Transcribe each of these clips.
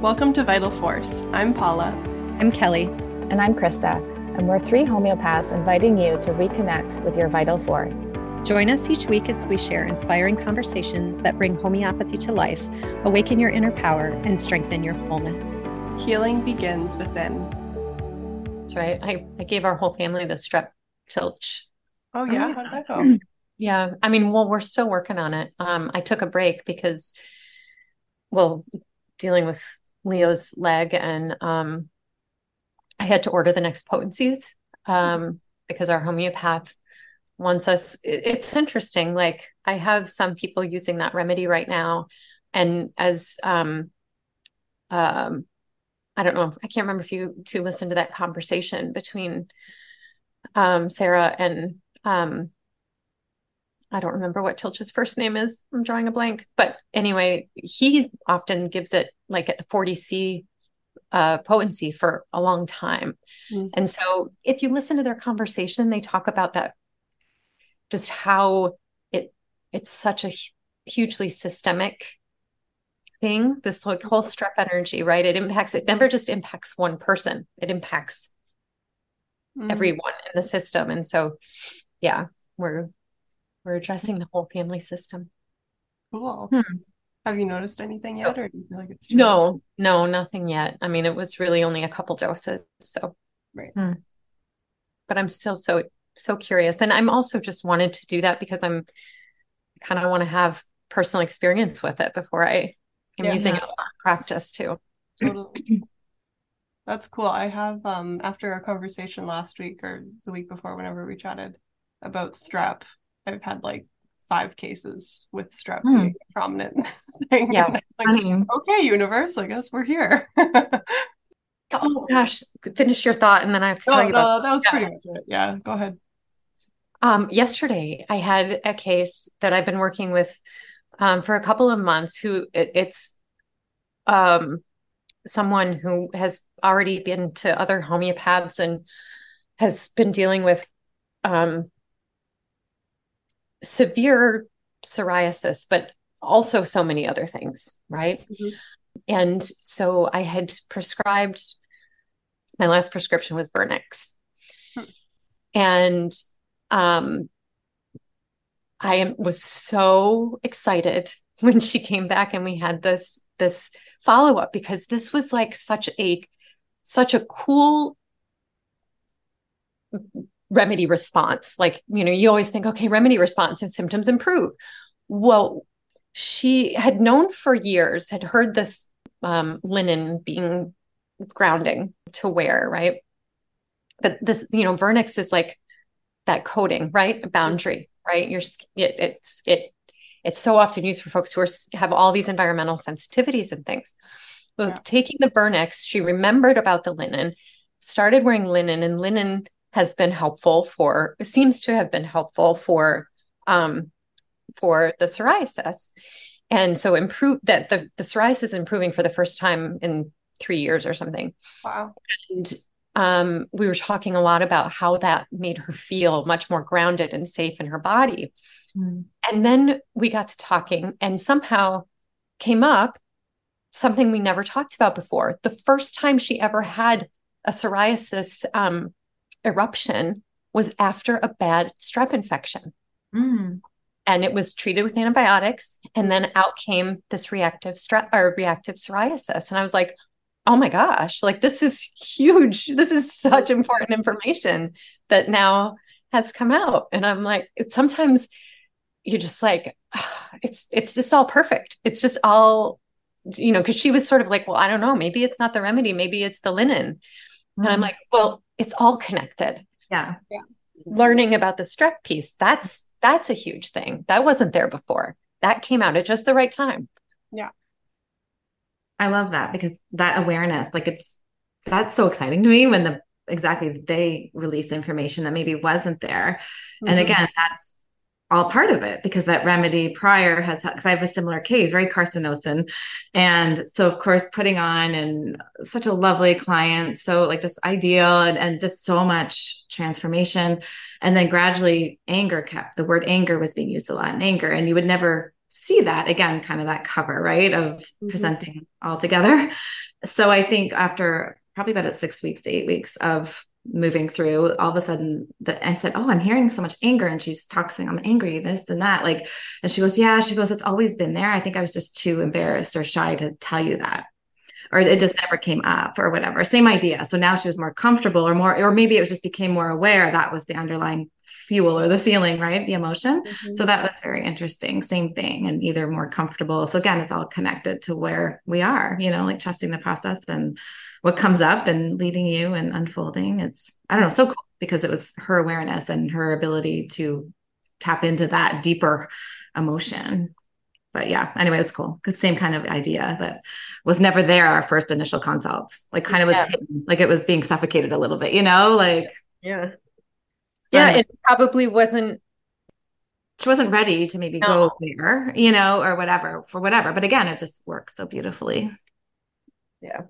Welcome to Vital Force. I'm Paula. I'm Kellie. And I'm Krista. And we're three homeopaths inviting you to reconnect with your vital force. Join us each week as we share inspiring conversations that bring homeopathy to life, awaken your inner power, and strengthen your wholeness. Healing begins within. That's right. I, I gave our whole family the strep tilch. Oh yeah, how did that go? Yeah, I mean, well, we're still working on it. Um, I took a break because, well, dealing with Leo's leg, and um, I had to order the next potencies um, because our homeopath wants us. It's interesting. Like I have some people using that remedy right now, and as um, um, I don't know, I can't remember if you to listen to that conversation between um, Sarah and um, I don't remember what Tilch's first name is. I'm drawing a blank. But anyway, he often gives it like at the 40C uh, potency for a long time. Mm-hmm. And so if you listen to their conversation, they talk about that just how it it's such a hugely systemic thing this like whole mm-hmm. strep energy right it impacts it never just impacts one person it impacts mm. everyone in the system and so yeah we're we're addressing the whole family system. Cool. Hmm. have you noticed anything yet or do you feel like it's no no nothing yet. I mean it was really only a couple doses so. Right. Hmm. but i'm still so so curious. And i'm also just wanted to do that because i'm kind of want to have personal experience with it before i am yeah, using yeah. it in practice too. Totally. That's cool. I have um after our conversation last week or the week before whenever we chatted about strep i've had like five cases with strep hmm. being a prominent thing yeah like, okay universe i guess we're here oh gosh finish your thought and then i have to tell oh, you about that was yeah. pretty much it yeah go ahead um, yesterday, I had a case that I've been working with um, for a couple of months. Who it, it's um, someone who has already been to other homeopaths and has been dealing with um, severe psoriasis, but also so many other things, right? Mm-hmm. And so I had prescribed my last prescription was Vernix. Hmm. And um, I was so excited when she came back and we had this this follow up because this was like such a such a cool remedy response. Like you know, you always think, okay, remedy response and symptoms improve. Well, she had known for years, had heard this um, linen being grounding to wear, right? But this, you know, Vernix is like that coding, right? A boundary, right? You're it, it's it it's so often used for folks who are, have all these environmental sensitivities and things. But yeah. taking the Vernix, she remembered about the linen, started wearing linen, and linen has been helpful for seems to have been helpful for um for the psoriasis. And so improve that the, the psoriasis is improving for the first time in three years or something. Wow. And um, we were talking a lot about how that made her feel much more grounded and safe in her body. Mm. And then we got to talking, and somehow came up something we never talked about before. The first time she ever had a psoriasis um, eruption was after a bad strep infection. Mm. And it was treated with antibiotics. And then out came this reactive strep or reactive psoriasis. And I was like, oh my gosh, like this is huge. This is such important information that now has come out. And I'm like, it's sometimes you're just like, it's it's just all perfect. It's just all, you know, because she was sort of like, well, I don't know, maybe it's not the remedy, maybe it's the linen. Mm-hmm. And I'm mm-hmm. like, well, it's all connected. Yeah. Yeah. Learning about the strep piece, that's that's a huge thing. That wasn't there before. That came out at just the right time. Yeah. I love that because that awareness, like it's that's so exciting to me when the exactly they release information that maybe wasn't there. Mm-hmm. And again, that's all part of it because that remedy prior has because I have a similar case, very carcinosin. And so of course putting on and such a lovely client, so like just ideal and, and just so much transformation. And then gradually anger kept the word anger was being used a lot in anger. And you would never see that again, kind of that cover, right? Of mm-hmm. presenting all together. So I think after probably about six weeks to eight weeks of moving through, all of a sudden that I said, Oh, I'm hearing so much anger. And she's talking, I'm angry, this and that. Like, and she goes, Yeah, she goes, It's always been there. I think I was just too embarrassed or shy to tell you that. Or it just never came up or whatever. Same idea. So now she was more comfortable or more, or maybe it was just became more aware that was the underlying fuel or the feeling, right? The emotion. Mm-hmm. So that was very interesting. Same thing, and either more comfortable. So again, it's all connected to where we are, you know, like trusting the process and what comes up and leading you and unfolding. It's, I don't know, so cool because it was her awareness and her ability to tap into that deeper emotion. But yeah, anyway, it was cool because same kind of idea that was never there our first initial consults, like kind of was yeah. hidden, like it was being suffocated a little bit, you know, like yeah. So yeah, it probably wasn't she wasn't ready to maybe no. go there, you know, or whatever for whatever. But again, it just works so beautifully. Yeah.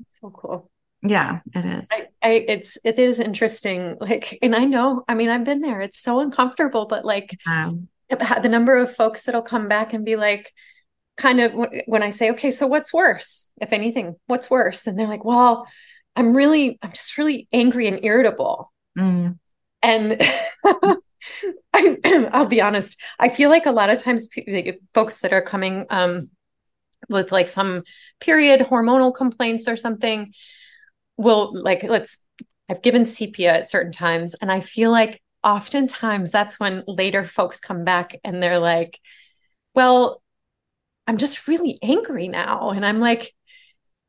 It's so cool. Yeah, it is. I, I, it's it is interesting. Like, and I know, I mean, I've been there. It's so uncomfortable, but like the number of folks that'll come back and be like, kind of when I say, okay, so what's worse, if anything, what's worse? And they're like, well, I'm really, I'm just really angry and irritable. Mm. And I, will be honest, I feel like a lot of times folks that are coming um, with like some period hormonal complaints or something will like, let's, I've given sepia at certain times. And I feel like oftentimes that's when later folks come back and they're like, well, I'm just really angry now. And I'm like,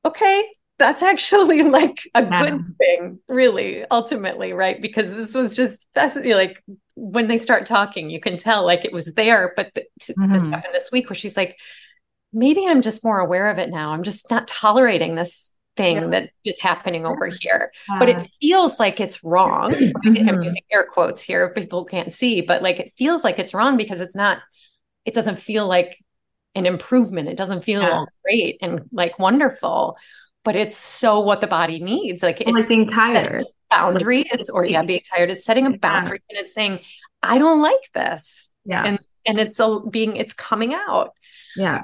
okay, that's actually like a yeah. good thing, really, ultimately, right? Because this was just fascinating. Like when they start talking, you can tell like it was there. But th- mm-hmm. this happened this week where she's like, maybe I'm just more aware of it now. I'm just not tolerating this thing yeah. that is happening over here. Yeah. But it feels like it's wrong. Mm-hmm. I'm using air quotes here, people can't see, but like it feels like it's wrong because it's not, it doesn't feel like an improvement. It doesn't feel yeah. great and like wonderful, but it's so what the body needs. Like it's like being tired. Boundary. It's or yeah, being tired. It's setting a boundary and it's saying, I don't like this. Yeah. And and it's a being it's coming out. Yeah.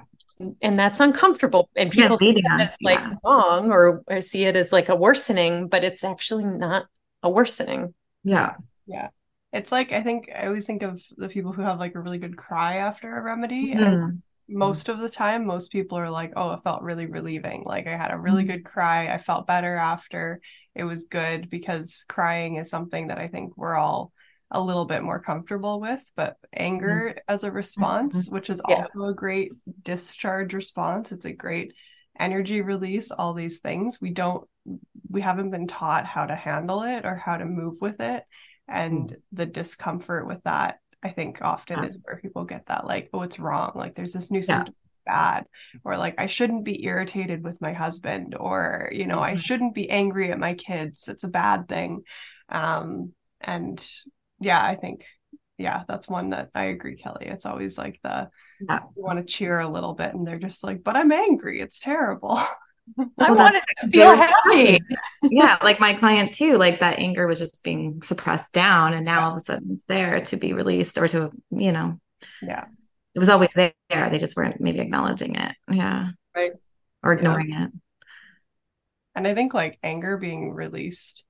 And that's uncomfortable. And people yeah, see it as like wrong or, or see it as like a worsening, but it's actually not a worsening. Yeah. Yeah it's like I think I always think of the people who have like a really good cry after a remedy, mm. and most of the time most people are like oh it felt really relieving like i had a really mm-hmm. good cry i felt better after it was good because crying is something that i think we're all a little bit more comfortable with but anger mm-hmm. as a response mm-hmm. which is yeah. also a great discharge response it's a great energy release all these things we don't we haven't been taught how to handle it or how to move with it and mm. the discomfort with that I think often yeah. is where people get that like, oh, it's wrong. Like there's this new symptom bad, or like I shouldn't be irritated with my husband, or you know, mm-hmm. I shouldn't be angry at my kids. It's a bad thing. Um, and yeah, I think yeah, that's one that I agree, Kellie. It's always like the yeah. you want to cheer a little bit, and they're just like, but I'm angry. It's terrible. I wanted to feel happy. yeah, like my client too, like that anger was just being suppressed down and now all of a sudden it's there to be released or to, you know. Yeah. It was always there. They just weren't maybe acknowledging it. Yeah. Right. Or ignoring yeah. it. And I think like anger being released,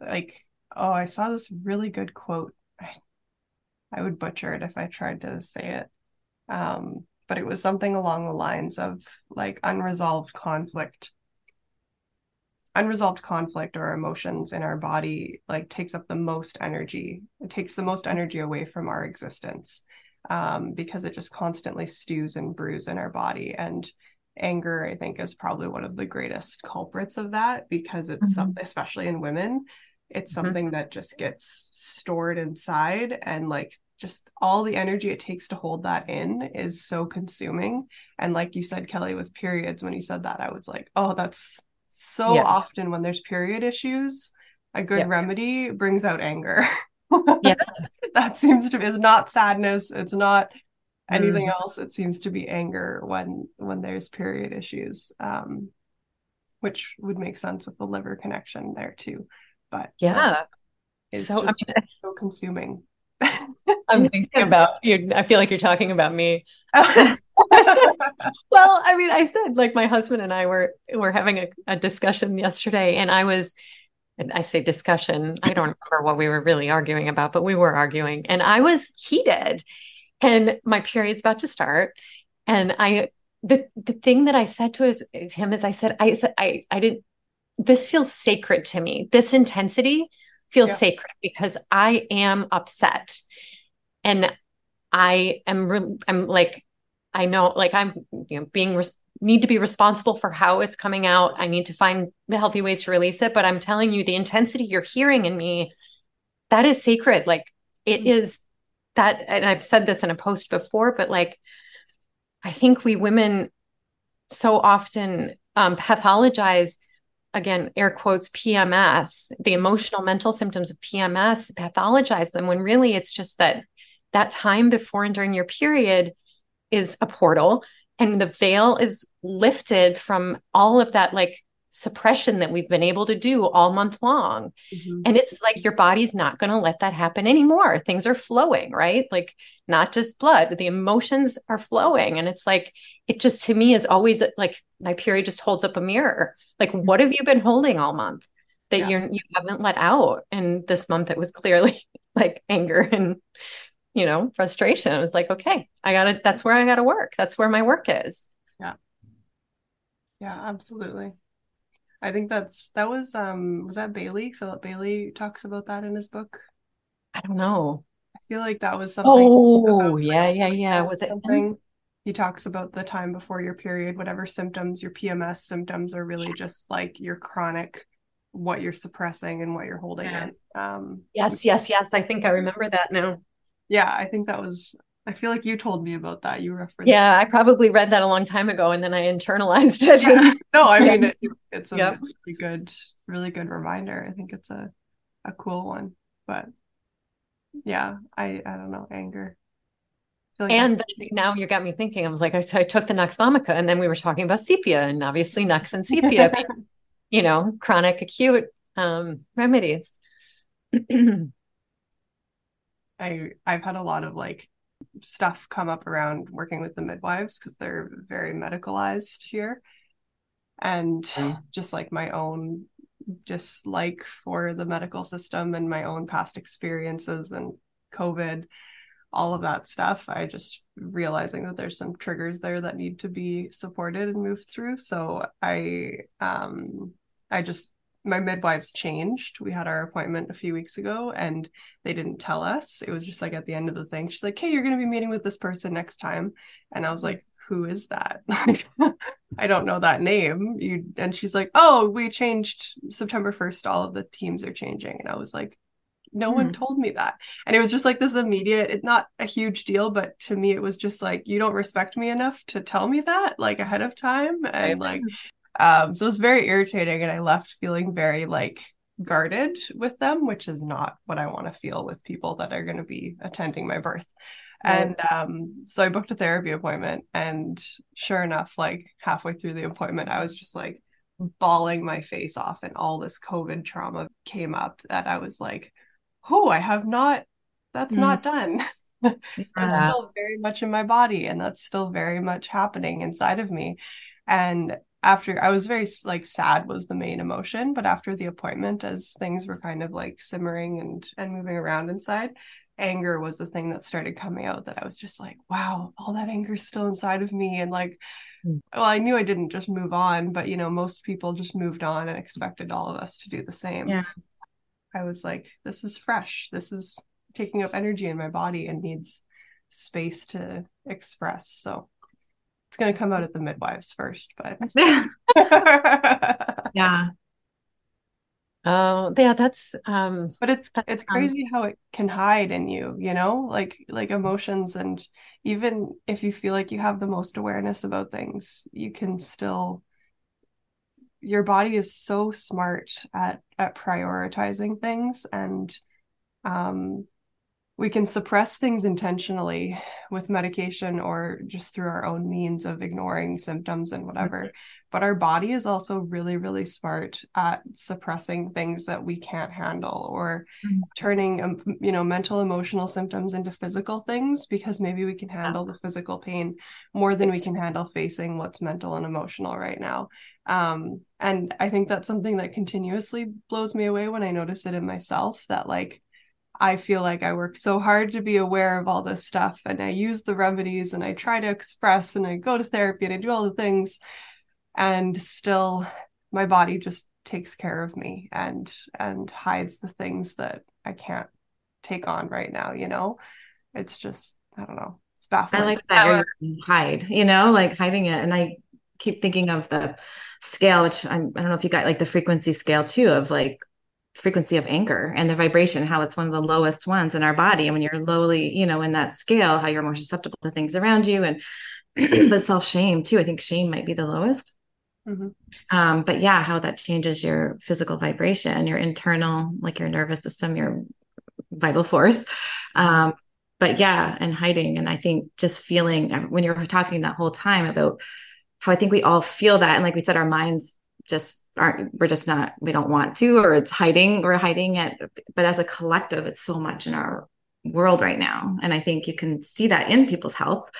like, oh, I saw this really good quote. I, I would butcher it if I tried to say it. Um, but it was something along the lines of like unresolved conflict unresolved conflict or emotions in our body like takes up the most energy it takes the most energy away from our existence um, because it just constantly stews and brews in our body and anger i think is probably one of the greatest culprits of that because it's mm-hmm. something especially in women it's mm-hmm. something that just gets stored inside and like just all the energy it takes to hold that in is so consuming. And like you said, Kellie, with periods, when you said that, I was like, oh, that's so yeah. often when there's period issues, a good yeah. remedy brings out anger. yeah. that seems to be it's not sadness, it's not anything mm. else. It seems to be anger when when there's period issues. Um, which would make sense with the liver connection there too. But yeah. Um, it's so, I mean, so consuming. I'm thinking about you. I feel like you're talking about me. well, I mean, I said like my husband and I were were having a, a discussion yesterday, and I was and I say discussion. I don't remember what we were really arguing about, but we were arguing, and I was heated. And my period's about to start, and I the the thing that I said to his, him is I said I said I I didn't. This feels sacred to me. This intensity feels yeah. sacred because I am upset, and I am re- I'm like I know like I'm you know being res- need to be responsible for how it's coming out. I need to find healthy ways to release it. But I'm telling you, the intensity you're hearing in me, that is sacred. Like it mm-hmm. is that, and I've said this in a post before, but like I think we women so often um, pathologize again air quotes pms the emotional mental symptoms of pms pathologize them when really it's just that that time before and during your period is a portal and the veil is lifted from all of that like suppression that we've been able to do all month long. Mm-hmm. And it's like your body's not going to let that happen anymore. Things are flowing, right? Like not just blood, but the emotions are flowing. And it's like, it just to me is always like my period just holds up a mirror. Like, what have you been holding all month that yeah. you're you haven't let out? And this month it was clearly like anger and you know, frustration. I was like, okay, I got to, that's where I got to work. That's where my work is. Yeah. Yeah, absolutely. I think that's, that was, um, was that Bailey? Philip Bailey talks about that in his book. I don't know. I feel like that was something. Oh, yeah, yeah, yeah. Was it something? He talks about the time before your period, whatever symptoms, your PMS symptoms are really just like your chronic what you're suppressing and what you're holding yeah. in. Um, yes, yes, yes. I think I remember that now yeah, I think that was I feel like you told me about that. You referenced. Yeah, I probably read that a long time ago, and then I internalized it. Yeah. No, I mean it, it's a yep. really good, really good reminder. I think it's a a cool one, but yeah, I I don't know anger. Like and now you got me thinking. I was like, I, t- I took the Nux vomica, and then we were talking about sepia, and obviously Nux and sepia, you know, chronic acute um, remedies. I I've had a lot of like stuff come up around working with the midwives because they're very medicalized here and mm. just like my own dislike for the medical system and my own past experiences and covid all of that stuff i just realizing that there's some triggers there that need to be supported and moved through so i um i just my midwives changed. We had our appointment a few weeks ago and they didn't tell us. It was just like at the end of the thing. She's like, Hey, you're going to be meeting with this person next time. And I was like, Who is that? I don't know that name. You and she's like, Oh, we changed September 1st. All of the teams are changing. And I was like, no one hmm. told me that and it was just like this immediate it's not a huge deal but to me it was just like you don't respect me enough to tell me that like ahead of time and like um, so it was very irritating, and I left feeling very like guarded with them, which is not what I want to feel with people that are going to be attending my birth. Right. And um, so I booked a therapy appointment, and sure enough, like halfway through the appointment, I was just like bawling my face off, and all this COVID trauma came up that I was like, "Oh, I have not. That's mm. not done." yeah. It's still very much in my body, and that's still very much happening inside of me. And after I was very like sad was the main emotion, but after the appointment, as things were kind of like simmering and and moving around inside, anger was the thing that started coming out. That I was just like, wow, all that anger is still inside of me, and like, mm. well, I knew I didn't just move on, but you know, most people just moved on and expected all of us to do the same. Yeah, I was like, this is fresh. This is taking up energy in my body and needs space to express. So it's going to come out at the midwives first, but yeah. Oh, yeah, that's um but it's it's crazy um, how it can hide in you, you know? Like like emotions and even if you feel like you have the most awareness about things, you can still your body is so smart at at prioritizing things and um we can suppress things intentionally with medication or just through our own means of ignoring symptoms and whatever. But our body is also really, really smart at suppressing things that we can't handle or mm-hmm. turning, um, you know, mental, emotional symptoms into physical things because maybe we can handle the physical pain more than we can handle facing what's mental and emotional right now. Um, and I think that's something that continuously blows me away when I notice it in myself that, like, I feel like I work so hard to be aware of all this stuff and I use the remedies and I try to express and I go to therapy and I do all the things and still my body just takes care of me and and hides the things that I can't take on right now, you know? It's just I don't know. It's baffling. I like that hide, you know, like hiding it and I keep thinking of the scale which I'm, I don't know if you got like the frequency scale too of like frequency of anger and the vibration, how it's one of the lowest ones in our body. And when you're lowly, you know, in that scale, how you're more susceptible to things around you. And but self shame too. I think shame might be the lowest. Mm-hmm. Um, but yeah, how that changes your physical vibration, your internal, like your nervous system, your vital force. Um, but yeah, and hiding. And I think just feeling when you're talking that whole time about how I think we all feel that. And like we said, our minds just aren't we're just not we don't want to or it's hiding we're hiding it. But as a collective it's so much in our world right now. And i think you can see that in people's health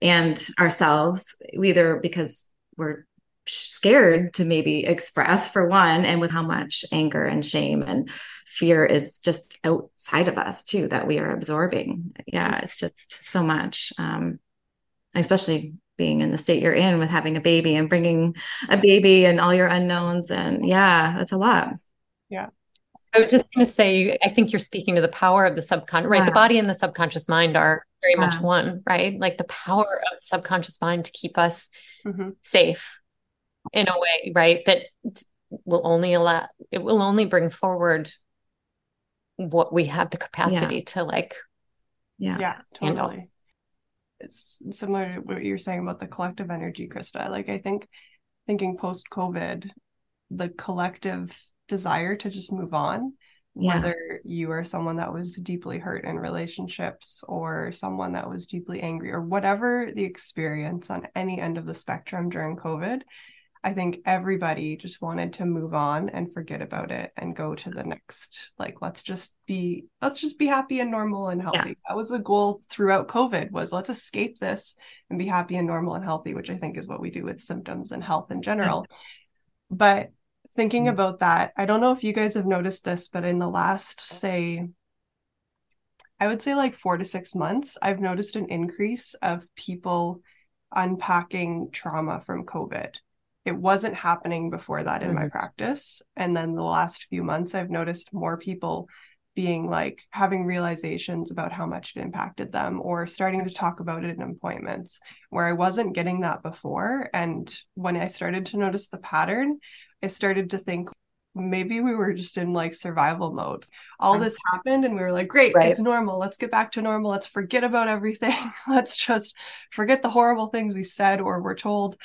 and ourselves either because we're scared to maybe express for one and with how much anger and shame and fear is just outside of us too that we are absorbing. Yeah it's just so much um especially being in the state you're in with having a baby and bringing a baby and all your unknowns. And yeah that's a lot. Yeah. I was just going to say i think you're speaking to the power of the subconscious right the body and the subconscious mind are very yeah. much one right? Like the power of the subconscious mind to keep us mm-hmm. safe in a way right that will only allow it will only bring forward what we have the capacity yeah. to like yeah. Yeah totally. handle it's similar to what you're saying about the collective energy, Krista. Like I think thinking post COVID, the collective desire to just move on, yeah. whether you are someone that was deeply hurt in relationships or someone that was deeply angry or whatever the experience on any end of the spectrum during COVID, I think everybody just wanted to move on and forget about it and go to the next. Like, let's just be, let's just be happy and normal and healthy. Yeah. That was the goal throughout COVID was let's escape this and be happy and normal and healthy, which I think is what we do with symptoms and health in general. But thinking mm-hmm. about that, I don't know if you guys have noticed this, but in the last, say, I would say like four to six months, I've noticed an increase of people unpacking trauma from COVID it wasn't happening before that in mm-hmm. my practice and then the last few months i've noticed more people being like having realizations about how much it impacted them or starting to talk about it in appointments where i wasn't getting that before and when i started to notice the pattern i started to think maybe we were just in like survival mode. All this happened and we were like, great, right. it's normal. Let's get back to normal. Let's forget about everything. Let's just forget the horrible things we said or were told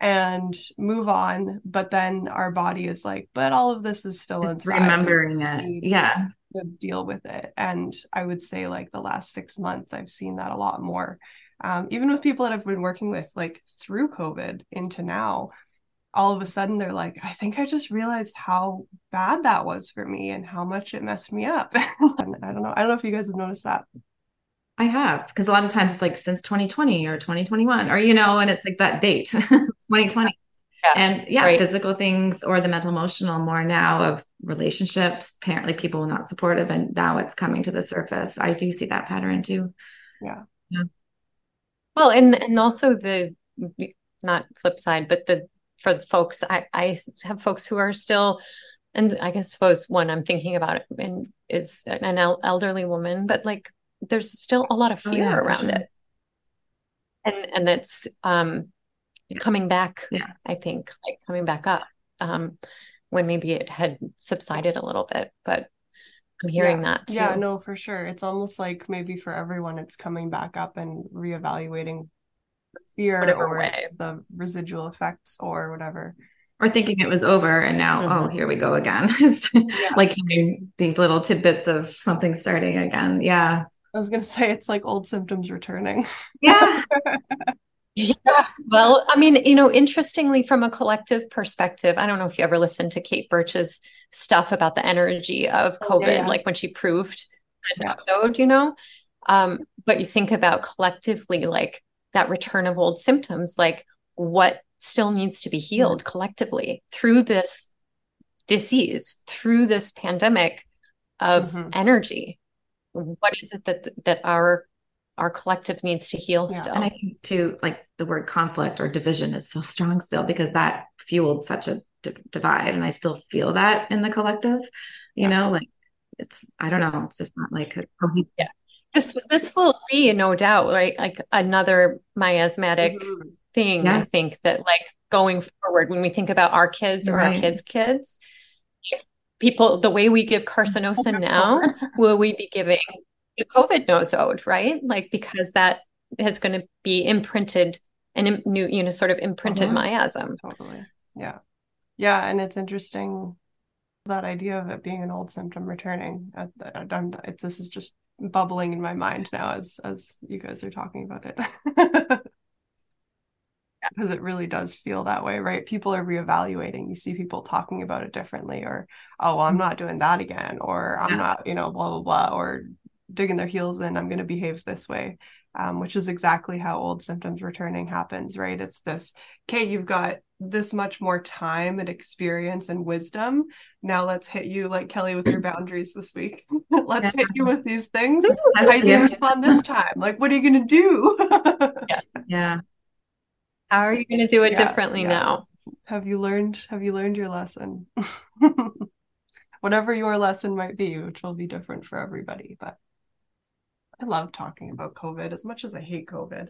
and move on but then our body is like but all of this is still it's inside remembering it. Yeah. to deal with it. And i would say like the last six months i've seen that a lot more. Um, even with people that i've been working with like through covid into now all of a sudden they're like i think i just realized how bad that was for me and how much it messed me up. And i don't know i don't know if you guys have noticed that I have because a lot of times it's like since 2020 or 2021 or you know, and it's like that date 2020. Yeah, and yeah, right. physical things or the mental emotional more now of relationships, apparently people were not supportive, and now it's coming to the surface. I do see that pattern too. Yeah. Yeah. Well, and and also the not flip side, but the for the folks, I I have folks who are still, and I guess suppose one I'm thinking about it and is an elderly woman, but like there's still a lot of fear oh, yeah, around sure. it and and it's um coming back yeah i think like coming back up um when maybe it had subsided a little bit but i'm hearing yeah. that too. yeah no for sure it's almost like maybe for everyone it's coming back up and reevaluating the fear whatever or way. it's the residual effects or whatever or thinking it was over and now oh, mm-hmm. oh here we go again it's yeah. like these little tidbits of something starting again yeah I was gonna say it's like old symptoms returning. Yeah. Yeah. Well, I mean, you know, interestingly, from a collective perspective, I don't know if you ever listened to Kate Birch's stuff about the energy of COVID, Oh, yeah, yeah. like when she proved an Yeah. episode, you know. Um, but you think about collectively, like that return of old symptoms, like what still needs to be healed collectively through this disease, through this pandemic of Mhm. energy. What is it that that our our collective needs to heal Yeah. still? And I think too, like the word conflict or division is so strong still because that fueled such a d- divide, and I still feel that in the collective. You Yeah. know, like it's I don't know, it's just not like a This this will be no doubt right like another miasmatic Mhm. thing Yeah. I think that like going forward when we think about our kids or our kids kids people the way we give carcinosin now will we be giving the COVID nosode right like because that is going to be imprinted and new you know sort of imprinted Mhm. miasm Totally. Yeah. Yeah. And it's interesting that idea of it being an old symptom returning. I, I, I'm, it's, this is just bubbling in my mind now as as you guys are talking about it. Because it really does feel that way, right? People are reevaluating. You see people talking about it differently, or, oh, well, I'm not doing that again, or I'm Yeah. not, you know, blah, blah, blah, or digging their heels in, I'm going to behave this way, um, which is exactly how old symptoms returning happens, right? It's this, okay, you've got this much more time and experience and wisdom. Now let's hit you like Kellie with your boundaries this week. let's hit you with these things. How do you respond this time? Like, what are you going to do? yeah. How are you going to do it Yeah, differently yeah. now have you learned have you learned your lesson whatever your lesson might be which will be different for everybody but i love talking about covid as much as i hate covid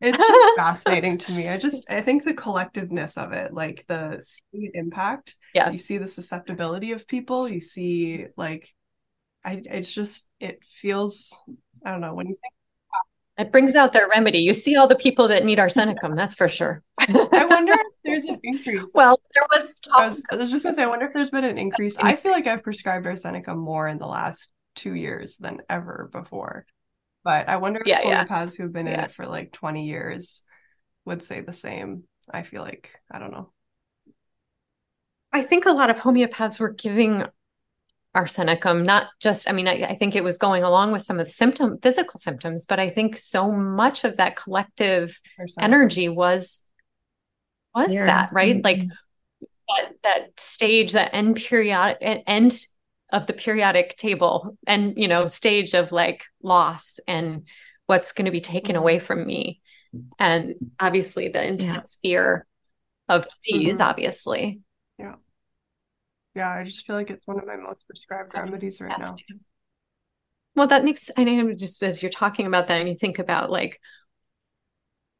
it's just fascinating to me i just i think the collectiveness of it like the impact Yeah. you see the susceptibility of people you see like i it's just it feels i don't know when you think it brings out their remedy you see all the people that need arsenicum that's for sure i wonder if there's an increase Well, there was I was, I was just gonna say, I wonder if there's been an increase. I feel like I've prescribed Arsenica more in the last two years than ever before. But I wonder if Yeah, yeah. homeopaths who've been in it for like 20 years would say the same. I feel like, I don't know. I think a lot of homeopaths were giving arsenicum, not just, I mean, I, I think it was going along with some of the symptom, physical symptoms, but I think so much of that collective energy was was Yeah. that, right? Like Mhm. that that stage, that end periodic end of the periodic table and you know, stage of like loss and what's going to be taken Mhm. away from me. And obviously the intense fear of disease, Mhm. obviously. Yeah, I just feel like it's one of my most prescribed remedies right now. Well, that makes, I know just as you're talking about that, and you think about like,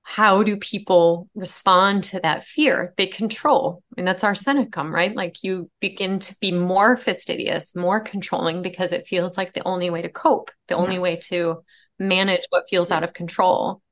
how do people respond to that fear? They control, and that's arsenicum, right? Like you begin to be more fastidious, more controlling because it feels like the only way to cope, the only Yeah. way to manage what feels out of control.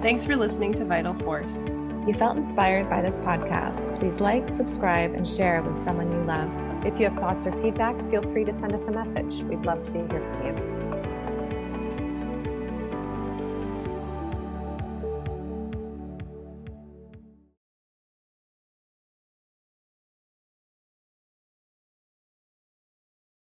Thanks for listening to Vital Force. If You felt inspired by this podcast, please like, subscribe, and share with someone you love. If you have thoughts or feedback, feel free to send us a message. We'd love to hear from you.